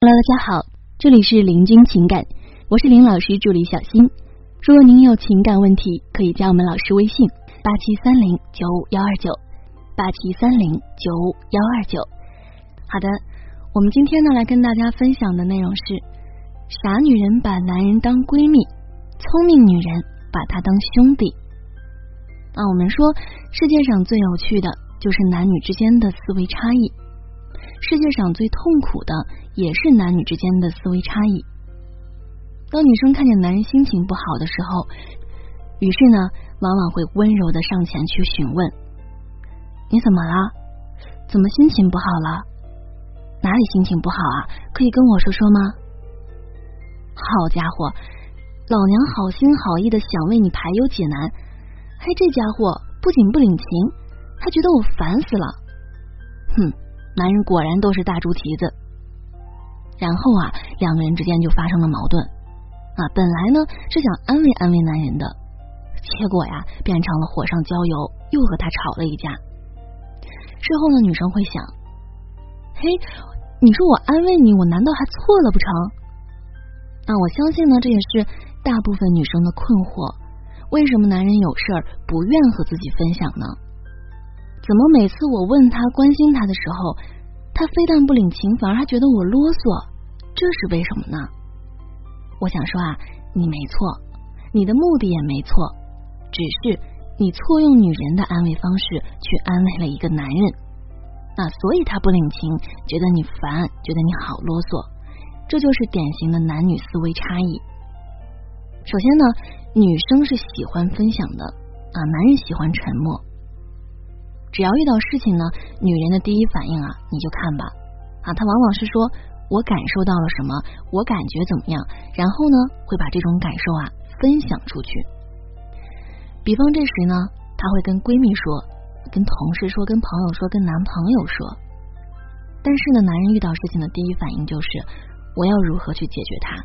Hello，大家好，这里是林君情感，我是林老师助理小新。如果您有情感问题，可以加我们老师微信八七三零九五幺二九八七三零九五幺二九。好的，我们今天呢来跟大家分享的内容是：傻女人把男人当闺蜜，聪明女人把他当兄弟。那，我们说世界上最有趣的就是男女之间的思维差异。世界上最痛苦的也是男女之间的思维差异。当女生看见男人心情不好的时候，于是呢，往往会温柔的上前去询问：“你怎么了？怎么心情不好了？哪里心情不好啊？可以跟我说说吗？”好家伙，老娘好心好意的想为你排忧解难，嘿，这家伙不仅不领情，还觉得我烦死了。哼！男人果然都是大猪蹄子，然后啊，两个人之间就发生了矛盾啊。本来呢是想安慰安慰男人的，结果呀变成了火上浇油，又和他吵了一架。事后呢，女生会想：嘿，你说我安慰你，我难道还错了不成？啊，我相信呢，这也是大部分女生的困惑：为什么男人有事儿不愿和自己分享呢？怎么每次我问他关心他的时候，他非但不领情，反而还觉得我啰嗦？这是为什么呢？我想说啊，你没错，你的目的也没错，只是你错用女人的安慰方式去安慰了一个男人，那所以他不领情，觉得你烦，觉得你好啰嗦，这就是典型的男女思维差异。首先呢，女生是喜欢分享的啊，男人喜欢沉默。只要遇到事情呢，女人的第一反应啊，你就看吧啊，她往往是说我感受到了什么，我感觉怎么样，然后呢，会把这种感受啊分享出去。比方这时呢，她会跟闺蜜说，跟同事说，跟朋友说，跟男朋友说。但是呢，男人遇到事情的第一反应就是我要如何去解决它？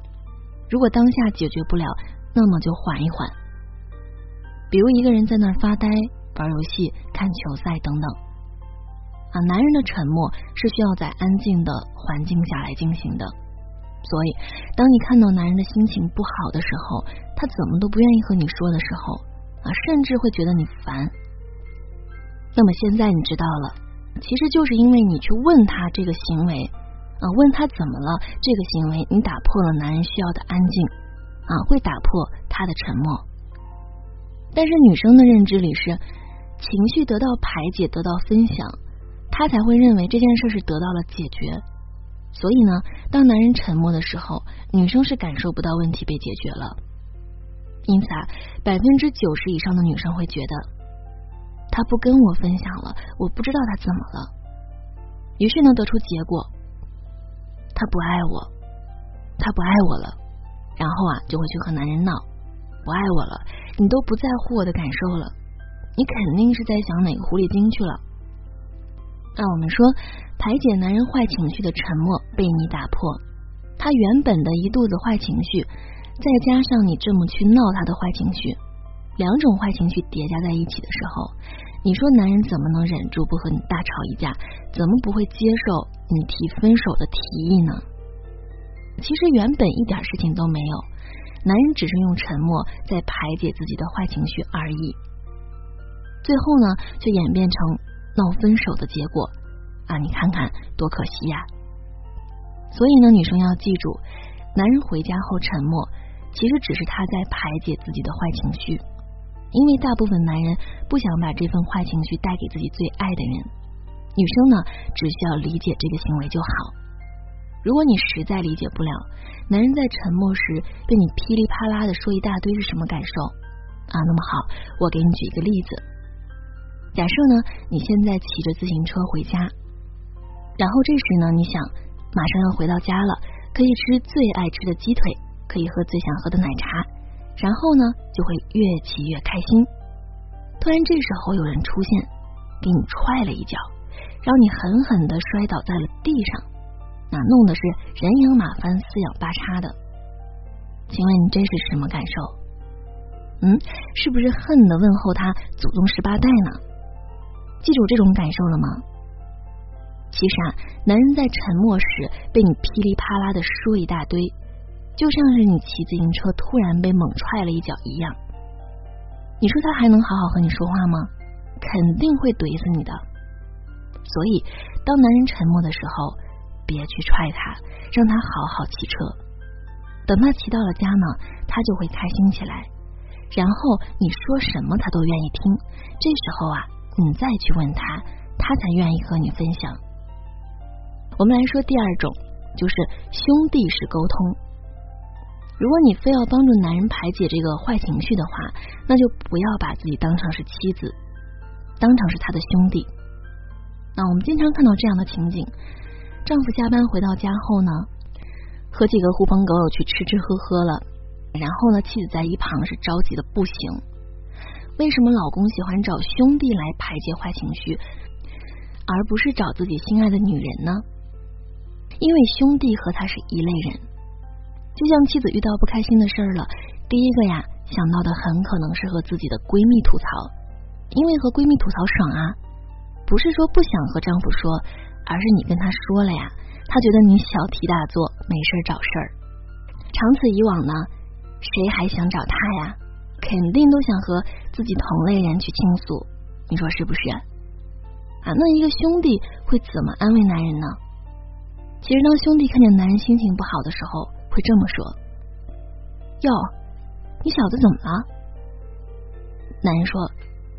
如果当下解决不了，那么就缓一缓。比如一个人在那儿发呆。玩游戏、看球赛等等啊，男人的沉默是需要在安静的环境下来进行的。所以，当你看到男人的心情不好的时候，他怎么都不愿意和你说的时候啊，甚至会觉得你烦。那么现在你知道了，其实就是因为你去问他这个行为啊，问他怎么了，这个行为你打破了男人需要的安静啊，会打破他的沉默。但是女生的认知里是。情绪得到排解，得到分享，他才会认为这件事是得到了解决。所以呢，当男人沉默的时候，女生是感受不到问题被解决了。因此啊，百分之九十以上的女生会觉得，他不跟我分享了，我不知道他怎么了。于是呢，得出结果，他不爱我，他不爱我了。然后啊，就会去和男人闹，不爱我了，你都不在乎我的感受了。你肯定是在想哪个狐狸精去了？那我们说，排解男人坏情绪的沉默被你打破，他原本的一肚子坏情绪，再加上你这么去闹他的坏情绪，两种坏情绪叠加在一起的时候，你说男人怎么能忍住不和你大吵一架？怎么不会接受你提分手的提议呢？其实原本一点事情都没有，男人只是用沉默在排解自己的坏情绪而已。最后呢，就演变成闹分手的结果啊！你看看多可惜呀！所以呢，女生要记住，男人回家后沉默，其实只是他在排解自己的坏情绪。因为大部分男人不想把这份坏情绪带给自己最爱的人，女生呢，只需要理解这个行为就好。如果你实在理解不了，男人在沉默时被你噼里啪啦的说一大堆是什么感受啊？那么好，我给你举一个例子。假设呢，你现在骑着自行车回家，然后这时呢，你想马上要回到家了，可以吃最爱吃的鸡腿，可以喝最想喝的奶茶，然后呢，就会越骑越开心。突然这时候有人出现，给你踹了一脚，让你狠狠的摔倒在了地上，那弄的是人仰马翻、四仰八叉的。请问你这是什么感受？嗯，是不是恨的问候他祖宗十八代呢？记住这种感受了吗？其实啊，男人在沉默时被你噼里啪啦的说一大堆，就像是你骑自行车突然被猛踹了一脚一样。你说他还能好好和你说话吗？肯定会怼死你的。所以，当男人沉默的时候，别去踹他，让他好好骑车。等他骑到了家呢，他就会开心起来。然后你说什么他都愿意听。这时候啊，你再去问他，他才愿意和你分享。我们来说第二种，就是兄弟式沟通。如果你非要帮助男人排解这个坏情绪的话，那就不要把自己当成是妻子，当成是他的兄弟。那我们经常看到这样的情景：丈夫下班回到家后呢，和几个狐朋狗友去吃吃喝喝了，然后呢，妻子在一旁是着急的不行。为什么老公喜欢找兄弟来排解坏情绪，而不是找自己心爱的女人呢？因为兄弟和他是一类人，就像妻子遇到不开心的事儿了，第一个呀想到的很可能是和自己的闺蜜吐槽，因为和闺蜜吐槽爽啊，不是说不想和丈夫说，而是你跟他说了呀，他觉得你小题大做，没事儿找事儿。长此以往呢，谁还想找他呀？肯定都想和自己同类人去倾诉，你说是不是？啊，那一个兄弟会怎么安慰男人呢？其实，当兄弟看见男人心情不好的时候，会这么说：“哟，你小子怎么了？”男人说：“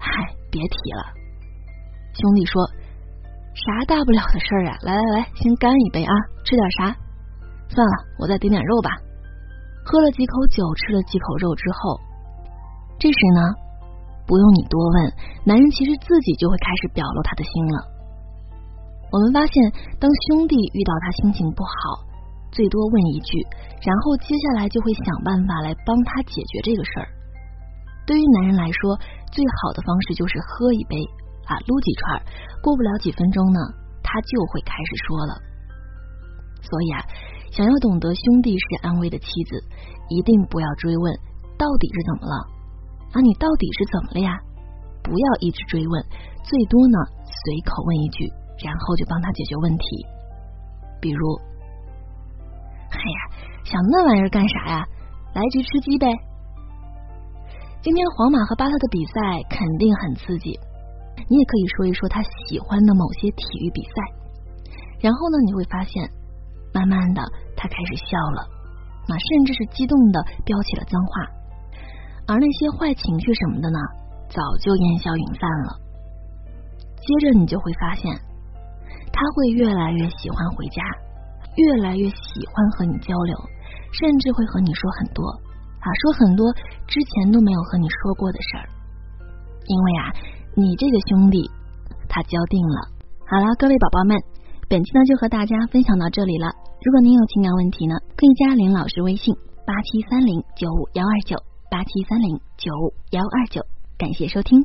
嗨，别提了。”兄弟说：“啥大不了的事儿啊？来来来，先干一杯啊！吃点啥？算了，我再点点肉吧。”喝了几口酒，吃了几口肉之后，这时呢，不用你多问，男人其实自己就会开始表露他的心了。我们发现，当兄弟遇到他心情不好，最多问一句，然后接下来就会想办法来帮他解决这个事儿。对于男人来说，最好的方式就是喝一杯啊，撸几串，过不了几分钟呢，他就会开始说了。所以啊，想要懂得兄弟式安慰的妻子，一定不要追问到底是怎么了啊，你到底是怎么了呀？不要一直追问，最多呢随口问一句。然后就帮他解决问题，比如，哎呀，想那玩意儿干啥呀？来局吃鸡呗！今天皇马和巴特的比赛肯定很刺激，你也可以说一说他喜欢的某些体育比赛。然后呢，你会发现，慢慢的他开始笑了，那甚至是激动的飙起了脏话，而那些坏情绪什么的呢，早就烟消云散了。接着你就会发现。他会越来越喜欢回家，越来越喜欢和你交流，甚至会和你说很多啊，说很多之前都没有和你说过的事儿。因为啊，你这个兄弟他交定了。好了，各位宝宝们，本期呢就和大家分享到这里了。如果您有情感问题呢，可以加林老师微信八七三零九五幺二九八七三零九五幺二九。感谢收听。